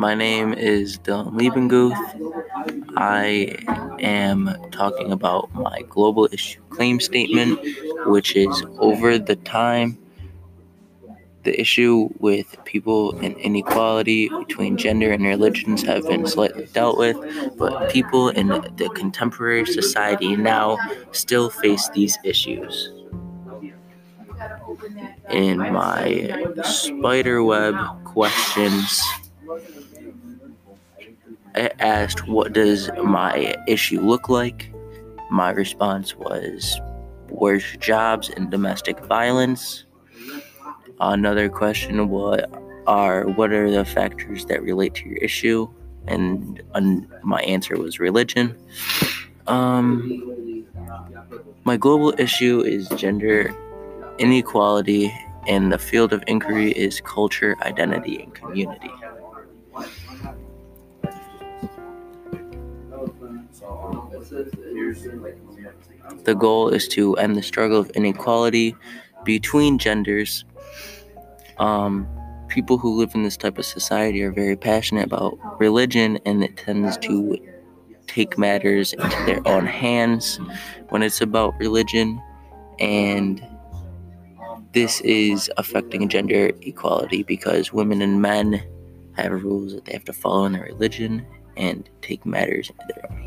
My name is Dyllan Leibenguth. I am talking about my global issue claim statement, which is over the time the issue with people and inequality between gender and religions have been slightly dealt with, but people in the contemporary society now still face these issues. In my spiderweb questions, I asked, What does my issue look like? My response was, Where's jobs and domestic violence? Another question what are what are the factors that relate to your issue? And my answer was religion. Um, my global issue is gender inequality, and the field of inquiry is culture, identity, and community. The goal is to end the struggle of inequality between genders. Um, people who live in this type of society are very passionate about religion and it tends to take matters into their own hands when it's about religion. And this is affecting gender equality because women and men have rules that they have to follow in their religion and take matters into their own